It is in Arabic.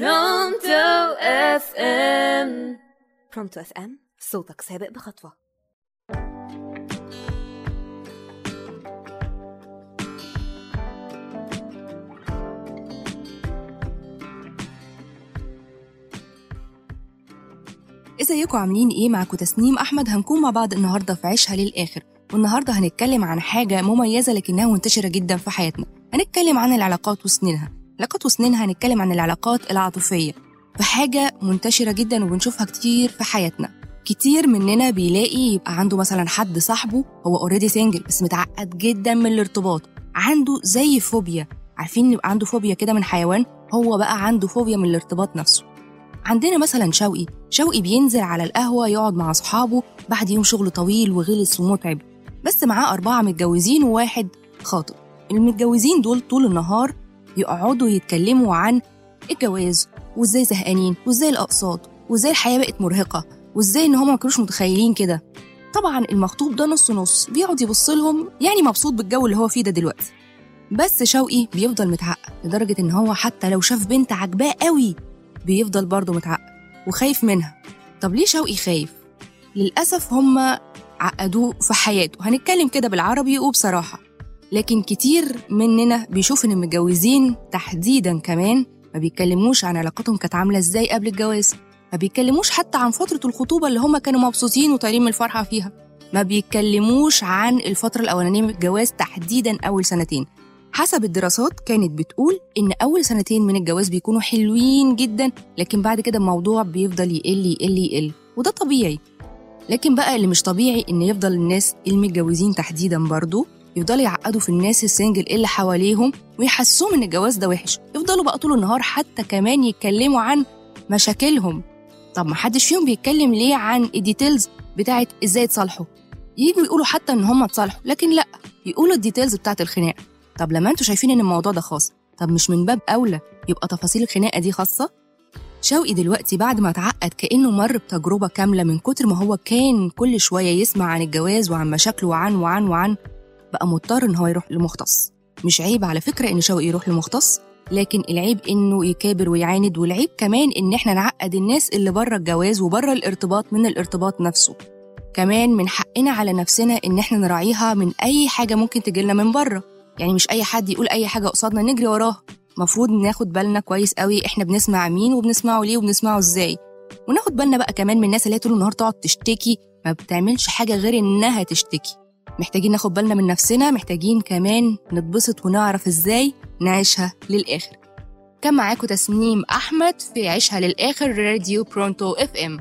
برونتو FM. برونتو FM صوتك سابق بخطوة. ازيكم عاملين إيه معاكم تسنيم أحمد هنكون مع بعض النهارده في عيشها للآخر. والنهاردة هنتكلم عن حاجة مميزة لكنها منتشرة جدا في حياتنا. هنتكلم عن العلاقات وسنينها. علاقات وسنينها هنتكلم عن العلاقات العاطفية فحاجه منتشرة جدا وبنشوفها كتير في حياتنا. كتير مننا بيلاقي يبقى عنده مثلا حد صاحبه هو already single بس متعقد جدا من الارتباط. عنده زي فوبيا عارفين يبقى عنده فوبيا كده من حيوان؟ هو بقى عنده فوبيا من الارتباط نفسه. عندنا مثلا شوقي شوقي بينزل على القهوة يقعد مع أصحابه بعد يوم شغل طويل وغلس ومتعب بس معاه أربعة متجوزين وواحد خاطب. المتجوزين دول طول النهار يقعدوا يتكلموا عن الجواز وإزاي زهقانين وإزاي الأقساط وإزاي الحياة بقت مرهقة وإزاي إن هما ما كانوش متخيلين كده. طبعا المخطوب ده نص نص بيقعد يبص لهم يعني مبسوط بالجو اللي هو فيه ده دلوقتي. بس شوقي بيفضل متعقد لدرجة إن هو حتى لو شاف بنت عجباه قوي بيفضل برضه متعقد وخايف منها. طب ليه شوقي خايف؟ للأسف هم عقدوه في حياته. هنتكلم كده بالعربي وبصراحة. لكن كتير مننا بيشوف إن المتجوزين تحديدا كمان ما بيتكلموش عن علاقتهم كانت عاملة إزاي قبل الجواز ما بيتكلموش حتى عن فترة الخطوبة اللي هم كانوا مبسوطين وطايرين من الفرحة فيها ما بيتكلموش عن الفترة الأولانية من الجواز تحديدا أول سنتين. حسب الدراسات كانت بتقول إن أول سنتين من الجواز بيكونوا حلوين جدا لكن بعد كده الموضوع بيفضل يقل يقل يقل وده طبيعي. لكن بقى اللي مش طبيعي إن يفضل الناس المتجوزين تحديدا برضو يفضلوا يعقدوا في الناس ال single اللي حواليهم ويحسوهم إن الجواز ده وحش. يفضلوا بقى طول النهار حتى كمان يتكلموا عن مشاكلهم. طب ما حدش فيهم بيتكلم ليه عن ال details بتاعت إزاي تصالحوا يجوا يقولوا حتى إن هم اتصالحوا لكن لأ يقولوا ال details بتاعت الخناقة. طب لما أنتوا شايفين إن الموضوع ده خاص طب مش من باب أولى يبقى تفاصيل الخناقة دي خاصة؟ شوقي دلوقتي بعد ما اتعقد كأنه مر بتجربة كاملة من كتر ما هو كان كل شوية يسمع عن الجواز وعن مشاكله وعن وعن وعن بقى مضطر إن هو يروح لمختص. مش عيب على فكرة إن شوقي يروح لمختص لكن العيب إنه يكابر ويعاند والعيب كمان إن إحنا نعقد الناس اللي بره الجواز وبره الارتباط من الارتباط نفسه. كمان من حقنا على نفسنا إن إحنا نراعيها من أي حاجة ممكن تجيلنا من بره. يعني مش أي حد يقول أي حاجة قصادنا نجري وراه مفروض ناخد بالنا كويس قوي إحنا بنسمع مين وبنسمعه ليه وبنسمعه إزاي. وناخد بالنا بقى كمان من الناس اللي هي طول النهار تقعد تشتكي ما بتعملش حاجة غير إنها تشتكي. محتاجين ناخد بالنا من نفسنا محتاجين كمان نتبسط ونعرف إزاي نعيشها للآخر. كان معاكم تسنيم أحمد في عيشها للآخر راديو برونتو إف إم.